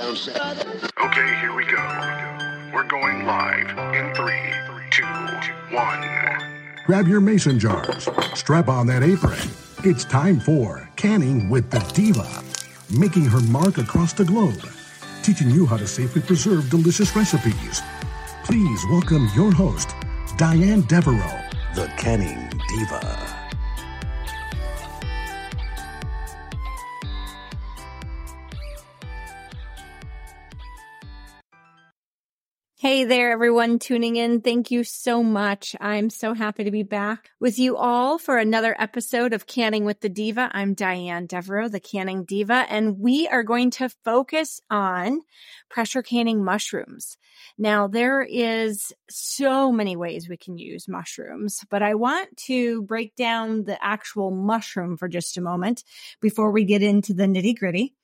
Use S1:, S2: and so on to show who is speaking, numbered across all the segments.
S1: Okay, here we go. We're going live in three, two, one.
S2: Grab your mason jars, strap on that apron. It's time for Canning with the Diva, making her mark across the globe, teaching you how to safely preserve delicious recipes. Please welcome your host, Diane Devereaux, the Canning Diva.
S3: Hey there, everyone tuning in. Thank you so much. I'm so happy to be back with you all for another episode of Canning with the Diva. I'm Diane Devereaux, the Canning Diva, and we are going to focus on pressure canning mushrooms. Now, there is so many ways we can use mushrooms, but I want to break down the actual mushroom for just a moment before we get into the nitty gritty.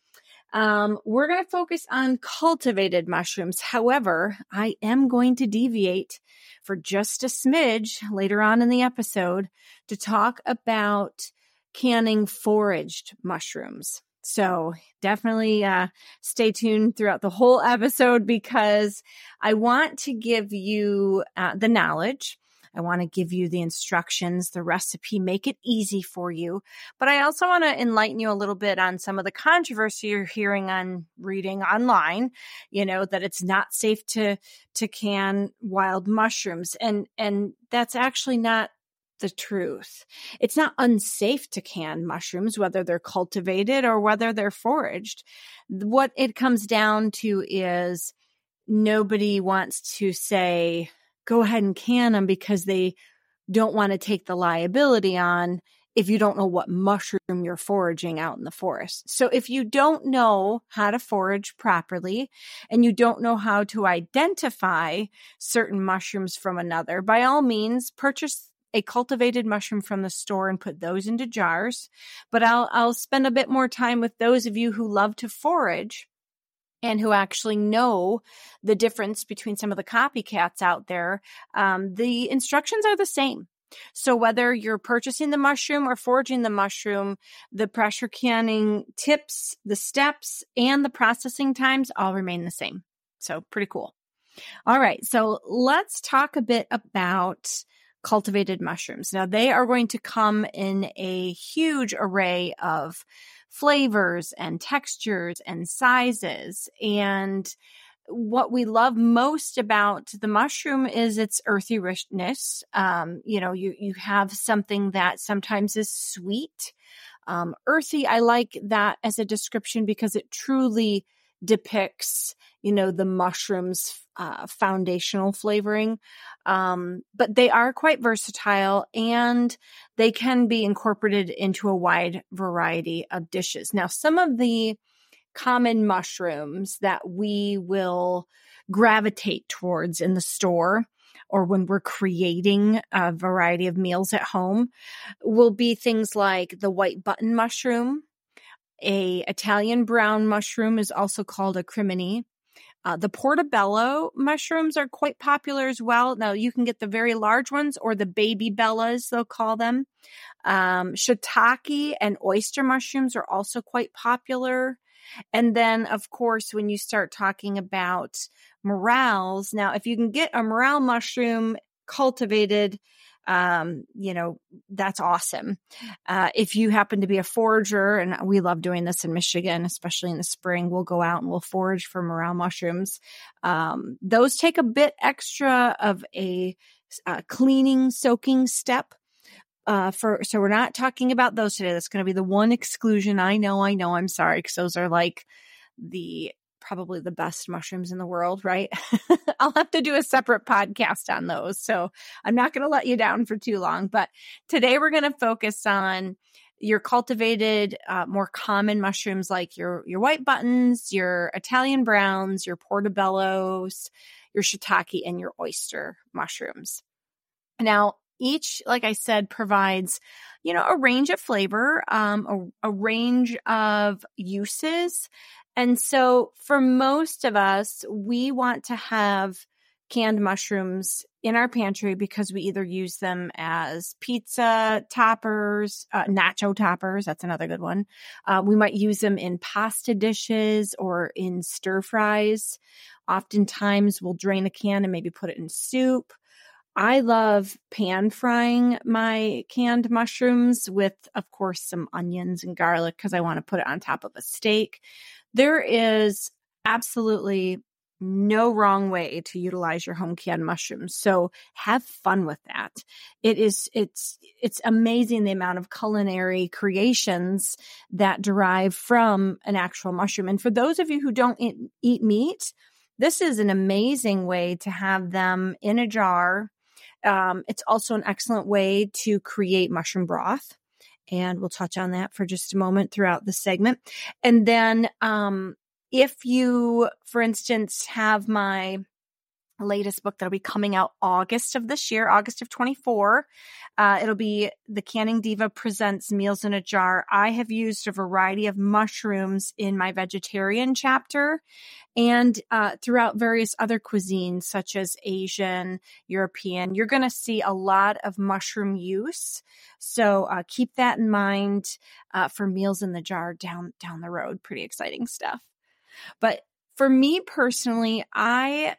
S3: Um, we're going to focus on cultivated mushrooms. However, I am going to deviate for just a smidge later on in the episode to talk about canning foraged mushrooms. So definitely uh, stay tuned throughout the whole episode because I want to give you uh, the knowledge I want to give you the instructions, the recipe, make it easy for you. But I also want to enlighten you a little bit on some of the controversy you're hearing on reading online, you know, that it's not safe to, to can wild mushrooms. And, and that's actually not the truth. It's not unsafe to can mushrooms, whether they're cultivated or whether they're foraged. What it comes down to is nobody wants to say, go ahead and can them because they don't want to take the liability on if you don't know what mushroom you're foraging out in the forest. So if you don't know how to forage properly and you don't know how to identify certain mushrooms from another, by all means, purchase a cultivated mushroom from the store and put those into jars. But I'll, I'll spend a bit more time with those of you who love to forage and who actually know the difference between some of the copycats out there, um, the instructions are the same. So whether you're purchasing the mushroom or foraging the mushroom, the pressure canning tips, the steps, and the processing times all remain the same. So pretty cool. All right. So let's talk a bit about cultivated mushrooms. Now they are going to come in a huge array of flavors and textures and sizes. And what we love most about the mushroom is its earthy richness. Um, you know, you, you have something that sometimes is sweet. Um, earthy, I like that as a description because it truly depicts, you know, the mushroom's uh, foundational flavoring. Um, but they are quite versatile and they can be incorporated into a wide variety of dishes. Now, some of the common mushrooms that we will gravitate towards in the store or when we're creating a variety of meals at home will be things like the white button mushroom. A Italian brown mushroom is also called a crimini. Uh, the portobello mushrooms are quite popular as well. Now you can get the very large ones or the baby bellas, they'll call them. Um, shiitake and oyster mushrooms are also quite popular. And then, of course, when you start talking about morels, now if you can get a morel mushroom cultivated um, you know, that's awesome. Uh, if you happen to be a forager, and we love doing this in Michigan, especially in the spring, we'll go out and we'll forage for morel mushrooms. Um, those take a bit extra of a, a cleaning, soaking step. Uh, for so we're not talking about those today. That's going to be the one exclusion. I know, I know. I'm sorry because those are like the probably the best mushrooms in the world, right? I'll have to do a separate podcast on those. So I'm not going to let you down for too long. But today we're going to focus on your cultivated, uh, more common mushrooms like your your white buttons, your Italian browns, your portobellos, your shiitake, and your oyster mushrooms. Now, each, like I said, provides, you know, a range of flavor, um, a, a range of uses, and so for most of us, we want to have canned mushrooms in our pantry because we either use them as pizza toppers, uh, nacho toppers. That's another good one. Uh, we might use them in pasta dishes or in stir fries. Oftentimes, we'll drain a can and maybe put it in soup. I love pan frying my canned mushrooms with, of course, some onions and garlic because I want to put it on top of a steak. There is absolutely no wrong way to utilize your home canned mushrooms. So have fun with that. It is, it's, it's amazing the amount of culinary creations that derive from an actual mushroom. And for those of you who don't eat, eat meat, this is an amazing way to have them in a jar um, it's also an excellent way to create mushroom broth. And we'll touch on that for just a moment throughout the segment. And then, um, if you, for instance, have my latest book that'll be coming out August of this year, August of 24. Uh, it'll be The Canning Diva Presents Meals in a Jar. I have used a variety of mushrooms in my vegetarian chapter and uh, throughout various other cuisines, such as Asian, European. You're going to see a lot of mushroom use. So uh, keep that in mind uh, for meals in the jar down down the road. Pretty exciting stuff. But for me personally, I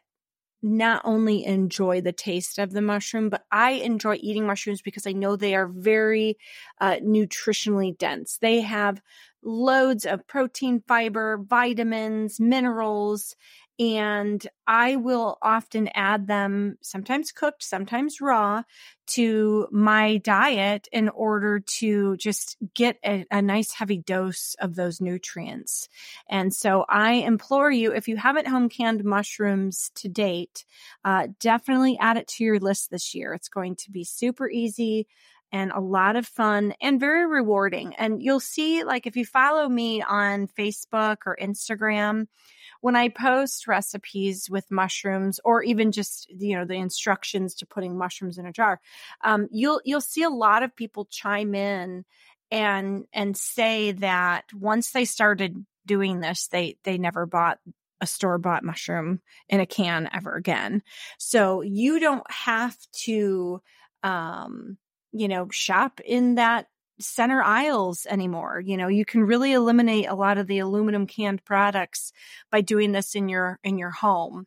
S3: not only enjoy the taste of the mushroom, but I enjoy eating mushrooms because I know they are very uh, nutritionally dense. They have loads of protein, fiber, vitamins, minerals, and I will often add them, sometimes cooked, sometimes raw, to my diet in order to just get a, a, nice heavy dose of those nutrients. And so I implore you, if you haven't home canned mushrooms to date, uh, definitely add it to your list this year. It's going to be super easy and a lot of fun and very rewarding. And you'll see, like, if you follow me on Facebook or Instagram, when I post recipes with mushrooms or even just, you know, the instructions to putting mushrooms in a jar, um, you'll, you'll see a lot of people chime in and, and say that once they started doing this, they, they never bought a store bought mushroom in a can ever again. So you don't have to, um, you know, shop in that center aisles anymore. You know, you can really eliminate a lot of the aluminum canned products by doing this in your in your home.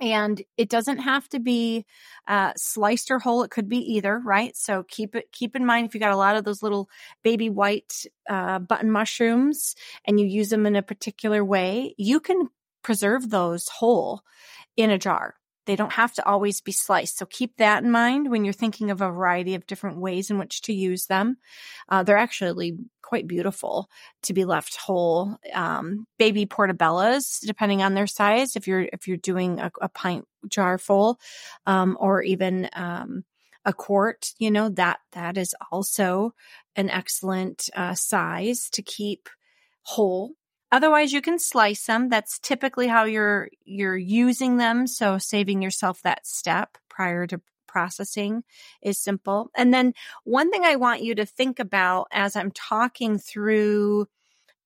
S3: And it doesn't have to be uh, sliced or whole. It could be either, right? So keep it keep in mind if you got a lot of those little baby white uh, button mushrooms and you use them in a particular way, you can preserve those whole in a jar. They don't have to always be sliced. So keep that in mind when you're thinking of a variety of different ways in which to use them. Uh, they're actually quite beautiful to be left whole. Um, baby portobellos, depending on their size, if you're if you're doing a, a pint jar full, um, or even um, a quart, you know that that is also an excellent uh, size to keep whole Otherwise, you can slice them. That's typically how you're you're using them. So saving yourself that step prior to processing is simple. And then one thing I want you to think about as I'm talking through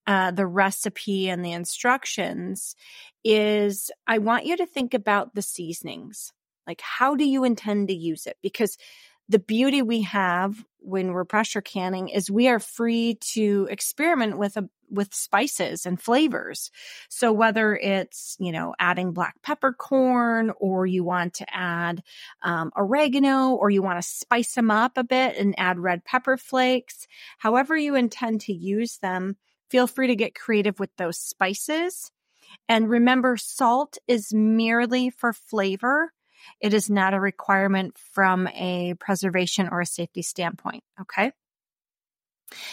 S3: uh, the recipe and the instructions is I want you to think about the seasonings. Like, how do you intend to use it? Because the beauty we have when we're pressure canning is we are free to experiment with a with spices and flavors. So whether it's, you know, adding black peppercorn or you want to add um, oregano or you want to spice them up a bit and add red pepper flakes, however you intend to use them, feel free to get creative with those spices. And remember, salt is merely for flavor. It is not a requirement from a preservation or a safety standpoint. Okay.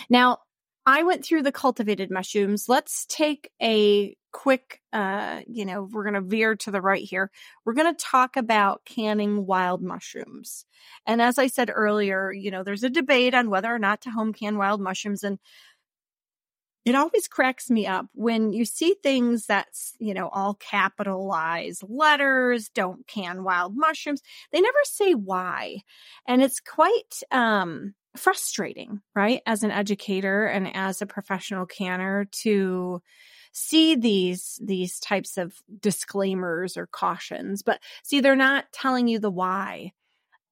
S3: Now, I went through the cultivated mushrooms. Let's take a quick, uh, you know, we're going to veer to the right here. We're going to talk about canning wild mushrooms. And as I said earlier, you know, there's a debate on whether or not to home can wild mushrooms. And it always cracks me up when you see things that's, you know, all capitalized letters, don't can wild mushrooms. They never say why. And it's quite, um, frustrating, right? As an educator and as a professional canner to see these these types of disclaimers or cautions but see they're not telling you the why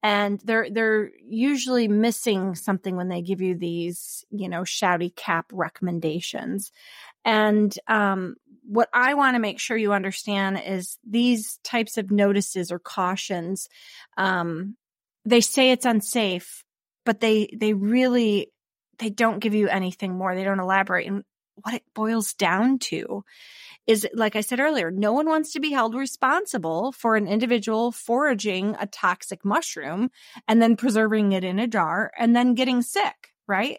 S3: and they're they're usually missing something when they give you these you know shouty cap recommendations. And um, what i want to make sure you understand is these types of notices or cautions um, they say it's unsafe but they they really they don't give you anything more. They don't elaborate. And what it boils down to is like I said earlier, no one wants to be held responsible for an individual foraging a toxic mushroom and then preserving it in a jar and then getting sick, right?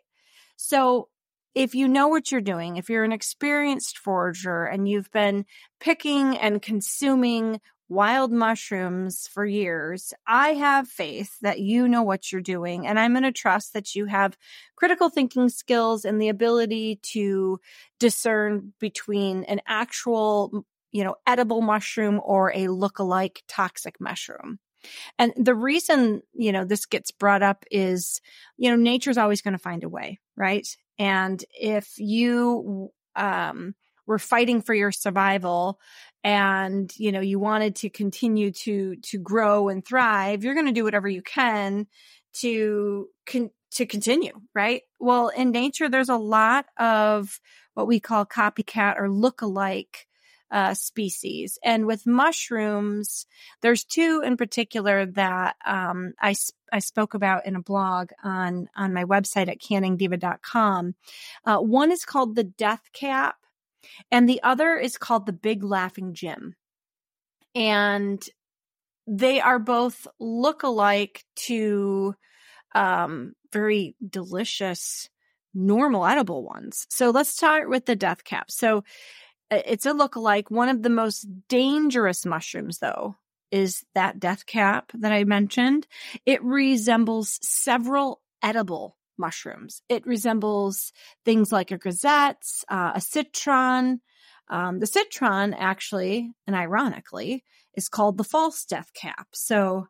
S3: So if you know what you're doing, if you're an experienced forager and you've been picking and consuming wild mushrooms for years, I have faith that you know what you're doing. And I'm going to trust that you have critical thinking skills and the ability to discern between an actual, you know, edible mushroom or a look-alike toxic mushroom. And the reason, you know, this gets brought up is, you know, nature's always going to find a way, right? And if you, um, were fighting for your survival and you know you wanted to continue to to grow and thrive you're going to do whatever you can to con- to continue right? Well in nature there's a lot of what we call copycat or look-alike uh, species. And with mushrooms there's two in particular that um, I, I spoke about in a blog on on my website at canningdiva.com uh, one is called the death cap and the other is called The Big Laughing Gym. And they are both look-alike to um, very delicious, normal edible ones. So let's start with the death cap. So it's a look-alike. One of the most dangerous mushrooms, though, is that death cap that I mentioned. It resembles several edible mushrooms. It resembles things like a grisettes, uh, a citron. Um, the citron actually, and ironically, is called the false death cap. So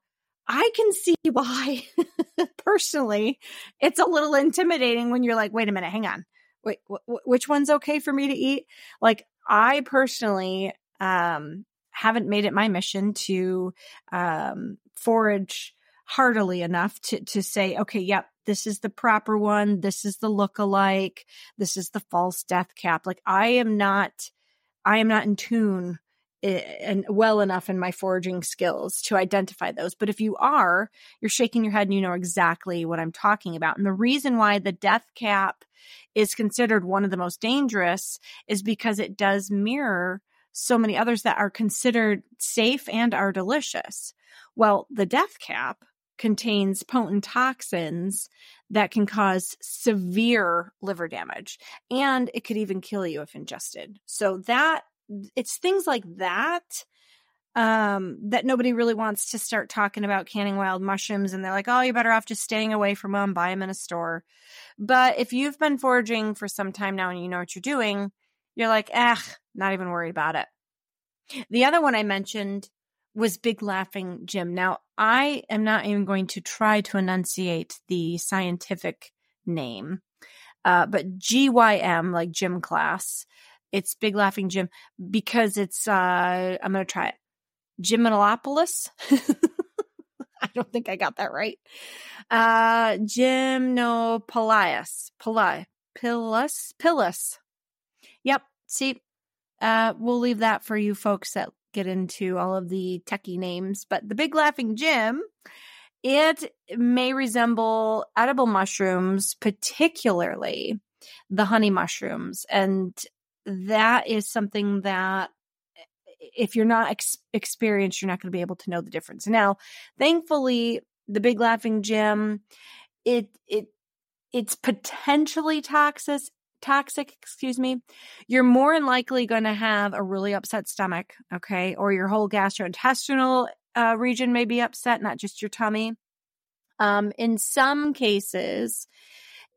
S3: I can see why, personally, it's a little intimidating when you're like, wait a minute, hang on. Wait, wh- which one's okay for me to eat? Like, I personally um, haven't made it my mission to um, forage heartily enough to to say, okay, yep, this is the proper one, this is the look-alike, this is the false death cap. Like I am not, I am not in tune eh, and well enough in my foraging skills to identify those. But if you are, you're shaking your head and you know exactly what I'm talking about. And the reason why the death cap is considered one of the most dangerous is because it does mirror so many others that are considered safe and are delicious. Well, the death cap contains potent toxins that can cause severe liver damage and it could even kill you if ingested. So that it's things like that um, that nobody really wants to start talking about canning wild mushrooms and they're like, "Oh, you're better off just staying away from them, buy them in a store." But if you've been foraging for some time now and you know what you're doing, you're like, "Ah, not even worried about it." The other one I mentioned was Big Laughing Gym. Now, I am not even going to try to enunciate the scientific name, uh, but GYM, like gym class, it's Big Laughing Gym because it's, uh, I'm going to try it. Gymnalopolis. I don't think I got that right. Uh, Gymnopilias. Pili. Pilus. Pilus. Yep. See, uh, we'll leave that for you folks that get into all of the techie names, but the Big Laughing Gym, it may resemble edible mushrooms, particularly the honey mushrooms. And that is something that if you're not ex- experienced, you're not going to be able to know the difference. Now, thankfully, the Big Laughing Gym, it, it, it's potentially toxic toxic, excuse me, you're more than likely going to have a really upset stomach, okay? Or your whole gastrointestinal uh, region may be upset, not just your tummy. Um, in some cases,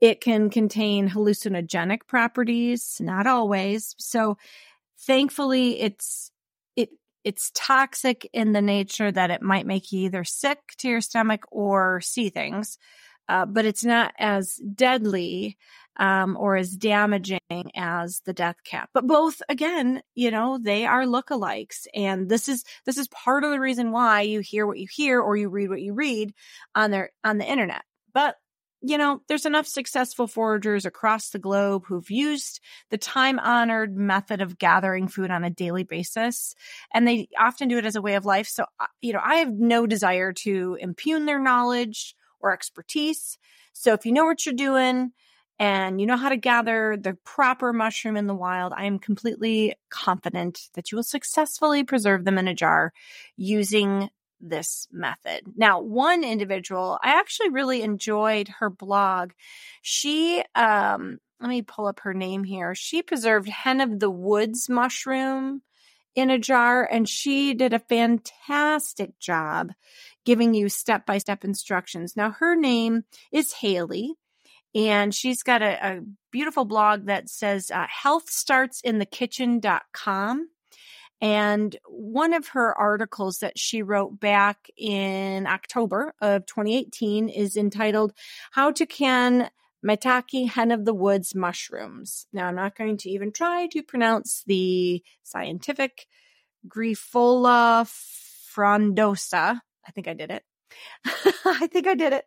S3: it can contain hallucinogenic properties, not always. So, thankfully, it's it it's toxic in the nature that it might make you either sick to your stomach or see things, uh, but it's not as deadly um, or as damaging as the death cap. But both, again, you know, they are lookalikes. And this is, this is part of the reason why you hear what you hear or you read what you read on their, on the internet. But you know, there's enough successful foragers across the globe who've used the time honored method of gathering food on a daily basis. And they often do it as a way of life. So, uh, you know, I have no desire to impugn their knowledge or expertise. So if you know what you're doing, and you know how to gather the proper mushroom in the wild, I am completely confident that you will successfully preserve them in a jar using this method. Now, one individual, I actually really enjoyed her blog. She, um, let me pull up her name here. She preserved hen of the woods mushroom in a jar and she did a fantastic job giving you step by step instructions. Now, her name is Haley and she's got a, a beautiful blog that says uh, healthstartsinthekitchen.com. And one of her articles that she wrote back in October of 2018 is entitled How to Can Maitake Hen of the Woods Mushrooms. Now, I'm not going to even try to pronounce the scientific Grifola frondosa. I think I did it. I think I did it.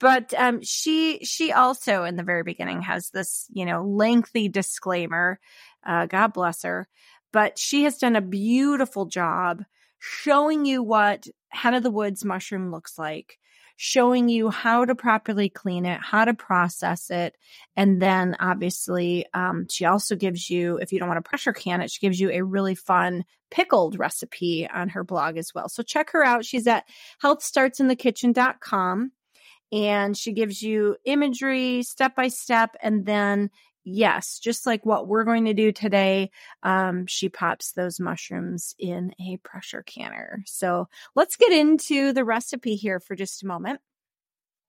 S3: But um, she she also in the very beginning has this you know lengthy disclaimer. Uh, God bless her but she has done a beautiful job showing you what hen of the woods mushroom looks like, showing you how to properly clean it, how to process it. And then obviously, um, she also gives you, if you don't want to pressure can it, she gives you a really fun pickled recipe on her blog as well. So check her out. She's at healthstartsinthekitchen.com and she gives you imagery step by step and then yes, just like what we're going to do today, um, she pops those mushrooms in a pressure canner. So let's get into the recipe here for just a moment.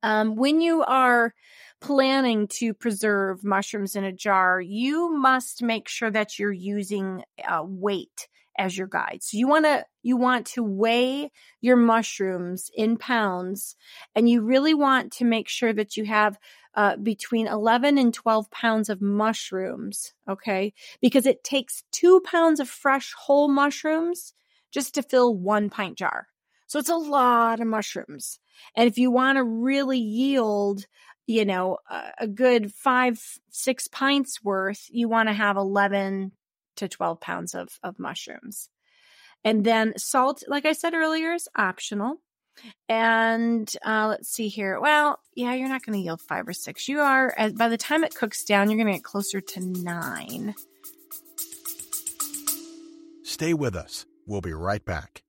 S3: Um, when you are planning to preserve mushrooms in a jar, you must make sure that you're using uh, weight as your guide. So you want to you want to weigh your mushrooms in pounds and you really want to make sure that you have uh, between 11 and 12 pounds of mushrooms, okay? Because it takes 2 pounds of fresh whole mushrooms just to fill 1 pint jar. So it's a lot of mushrooms. And if you want to really yield you know, a, a good five, six pints worth, you want to have 11 to 12 pounds of, of mushrooms. And then salt, like I said earlier, is optional. And uh, let's see here. Well, yeah, you're not going to yield five or six. You are, as, by the time it cooks down, you're going to get closer to nine.
S4: Stay with us. We'll be right back.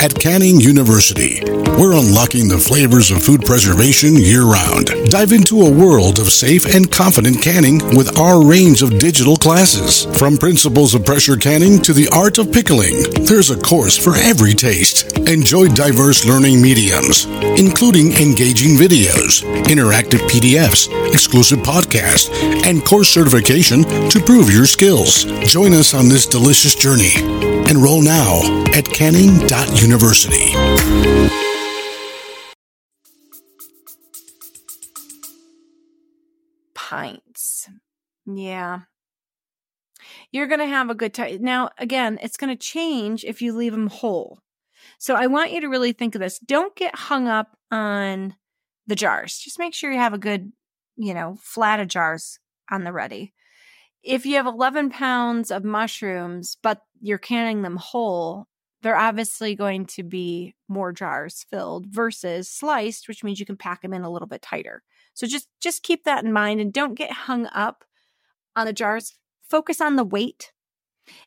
S2: At Canning University, we're unlocking the flavors of food preservation year round. Dive into a world of safe and confident canning with our range of digital classes. From principles of pressure canning to the art of pickling, there's a course for every taste. Enjoy diverse learning mediums, including engaging videos, interactive PDFs, exclusive podcasts, and course certification to prove your skills. Join us on this delicious journey. Enroll now at canning.university.
S3: Pints. Yeah. You're going to have a good time. Now, again, it's going to change if you leave them whole. So I want you to really think of this. Don't get hung up on the jars. Just make sure you have a good, you know, flat of jars on the ready if you have 11 pounds of mushrooms, but you're canning them whole, they're obviously going to be more jars filled versus sliced, which means you can pack them in a little bit tighter. So just just keep that in mind and don't get hung up on the jars. Focus on the weight.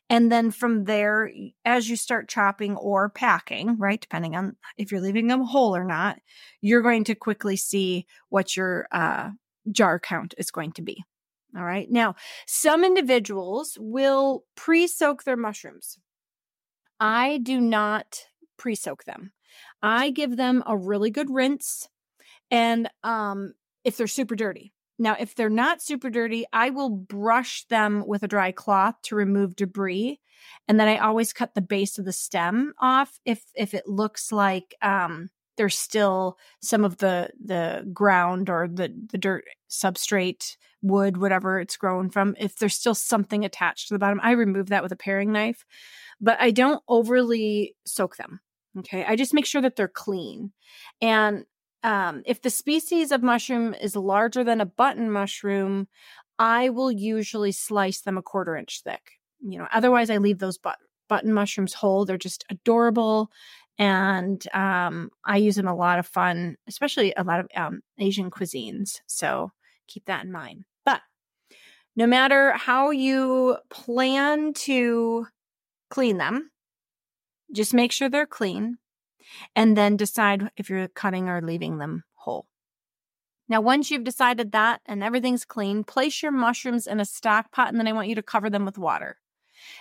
S3: And then from there, as you start chopping or packing, right, depending on if you're leaving them whole or not, you're going to quickly see what your uh, jar count is going to be. All right. Now, some individuals will pre soak their mushrooms. I do not pre soak them. I give them a really good rinse. And um, if they're super dirty, now, if they're not super dirty, I will brush them with a dry cloth to remove debris. And then I always cut the base of the stem off if if it looks like um, there's still some of the the ground or the the dirt substrate wood whatever it's grown from if there's still something attached to the bottom i remove that with a paring knife but i don't overly soak them okay? I just make sure that they're clean. And um, if the species of mushroom is larger than a button mushroom i will usually slice them a quarter inch thick you know? Otherwise i leave those but- button mushrooms whole they're just adorable and um, I use them a lot of fun, especially a lot of um, Asian cuisines. So keep that in mind. But no matter how you plan to clean them, just make sure they're clean and then decide if you're cutting or leaving them whole. Now, once you've decided that and everything's clean, place your mushrooms in a stock pot and then I want you to cover them with water.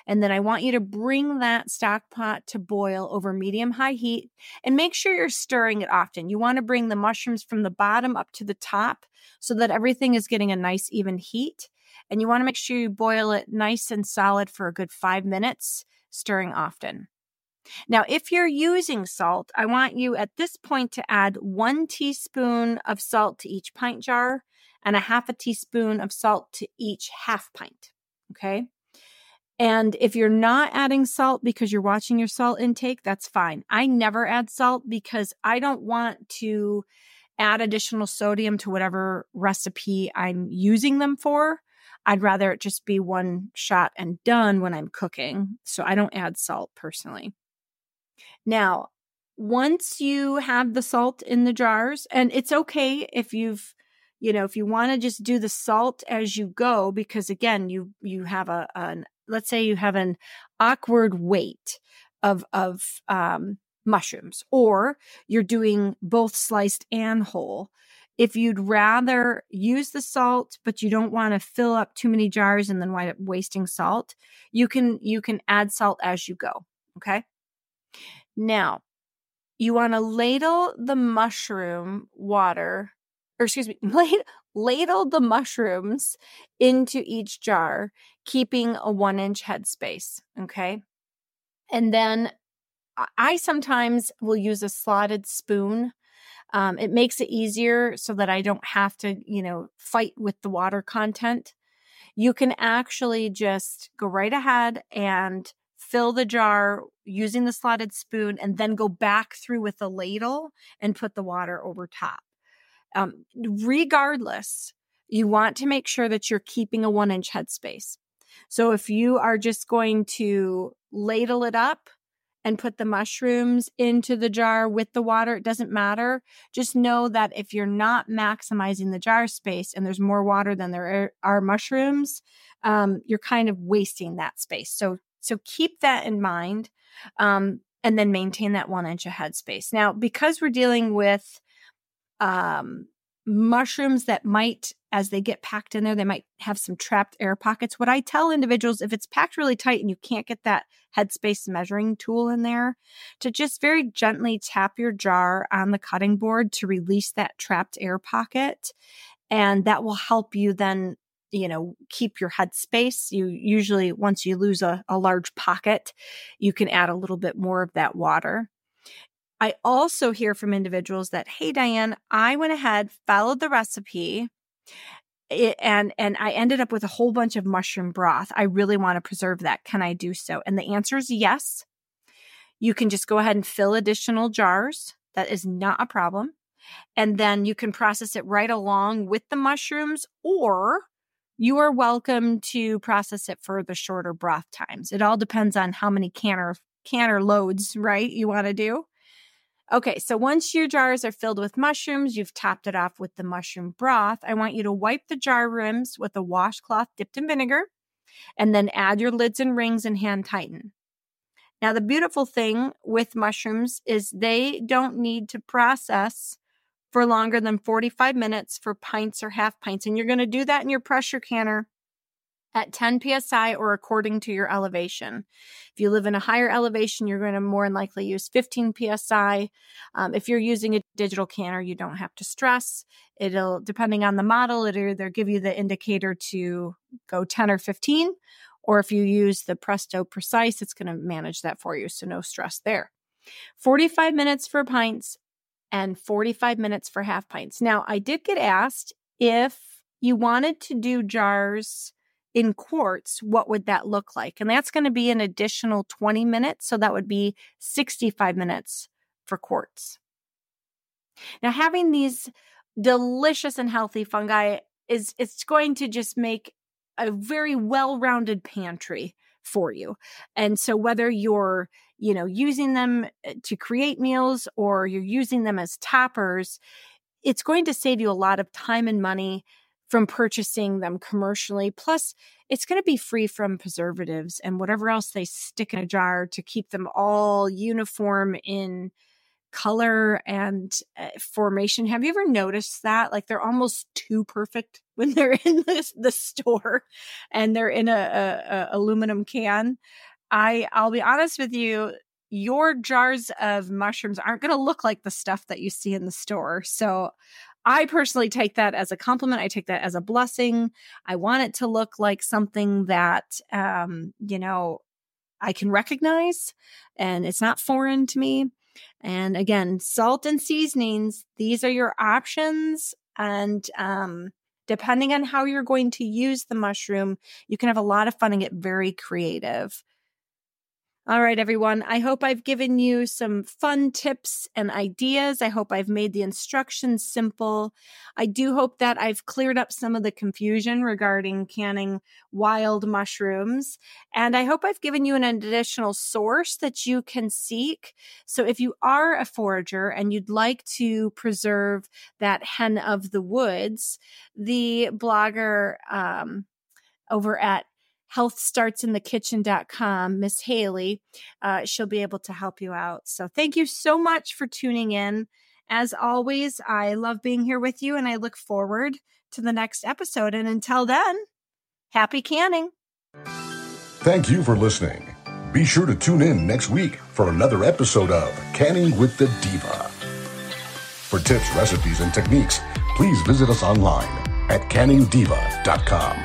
S3: And then I want you to bring that stock pot to boil over medium high heat and make sure you're stirring it often. You want to bring the mushrooms from the bottom up to the top so that everything is getting a nice even heat. And you want to make sure you boil it nice and solid for a good five minutes, stirring often. Now, if you're using salt, I want you at this point to add one teaspoon of salt to each pint jar and a half a teaspoon of salt to each half pint. Okay. And if you're not adding salt because you're watching your salt intake, that's fine. I never add salt because I don't want to add additional sodium to whatever recipe I'm using them for. I'd rather it just be one shot and done when I'm cooking. So I don't add salt personally. Now, once you have the salt in the jars, and it's okay if you've you know if you want to just do the salt as you go because again you you have a an let's say you have an awkward weight of of um, mushrooms, or you're doing both sliced and whole. If you'd rather use the salt, but you don't want to fill up too many jars and then wind up wasting salt, you can you can add salt as you go. Okay. Now, you want to ladle the mushroom water, or excuse me, ladle the mushrooms into each jar, keeping a one inch headspace. Okay. And then I sometimes will use a slotted spoon. Um, it makes it easier so that I don't have to, you know, fight with the water content. You can actually just go right ahead and fill the jar using the slotted spoon and then go back through with the ladle and put the water over top. Um, regardless, you want to make sure that you're keeping a one inch headspace. So if you are just going to ladle it up and put the mushrooms into the jar with the water, it doesn't matter. Just know that if you're not maximizing the jar space and there's more water than there are mushrooms, um, you're kind of wasting that space. So so keep that in mind, um, and then maintain that one inch of headspace. Now, because we're dealing with um, mushrooms that might, as they get packed in there, they might have some trapped air pockets. What I tell individuals, if it's packed really tight and you can't get that headspace measuring tool in there, to just very gently tap your jar on the cutting board to release that trapped air pocket. And that will help you then you know keep your headspace you usually once you lose a, a large pocket you can add a little bit more of that water I also hear from individuals that, hey, Diane, I went ahead, followed the recipe. It, and and I ended up with a whole bunch of mushroom broth. I really want to preserve that. Can I do so? And the answer is yes. You can just go ahead and fill additional jars. That is not a problem. And then you can process it right along with the mushrooms, or you are welcome to process it for the shorter broth times. It all depends on how many canner canner loads, right? You want to do. Okay, so once your jars are filled with mushrooms, you've topped it off with the mushroom broth. I want you to wipe the jar rims with a washcloth dipped in vinegar and then add your lids and rings and hand tighten. Now, the beautiful thing with mushrooms is they don't need to process for longer than 45 minutes for pints or half pints. And you're going to do that in your pressure canner at 10 psi or according to your elevation. If you live in a higher elevation, you're going to more than likely use 15 psi. Um, if you're using a digital canner, you don't have to stress. It'll, depending on the model, it'll either give you the indicator to go 10 or 15, or if you use the Presto Precise, it's going to manage that for you. So no stress there. 45 minutes for pints, and 45 minutes for half pints. Now, I did get asked if you wanted to do jars in quarts, what would that look like? And that's going to be an additional 20 minutes. So that would be 65 minutes for quarts. Now, having these delicious and healthy fungi is it's going to just make a very well-rounded pantry for you. And so whether you're, you know, using them eh, to create meals or you're using them as toppers, it's going to save you a lot of time and money from purchasing them commercially. Plus, it's going to be free from preservatives and whatever else they stick in a jar to keep them all uniform in color and uh, formation. Have you ever noticed that? Like they're almost too perfect when they're in the, the store and they're in a, a, a aluminum can. I I'll be honest with you, your jars of mushrooms aren't going to look like the stuff that you see in the store. So I personally take that as a compliment. I take that as a blessing. I want it to look like something that, um, you know, I can recognize and it's not foreign to me. And again, salt and seasonings, these are your options. And um, depending on how you're going to use the mushroom, you can have a lot of fun and get very creative. All right, everyone. I hope I've given you some fun tips and ideas. I hope I've made the instructions simple. I do hope that I've cleared up some of the confusion regarding canning wild mushrooms. And I hope I've given you an additional source that you can seek. So if you are a forager and you'd like to preserve that hen of the woods, the blogger, um, over at healthstartsinthekitchen.com, Miss Haley. Uh, she'll be able to help you out. So thank you so much for tuning in. As always, I love being here with you and I look forward to the next episode. And until then, happy canning.
S2: Thank you for listening. Be sure to tune in next week for another episode of Canning with the Diva. For tips, recipes, and techniques, please visit us online at canningdiva.com.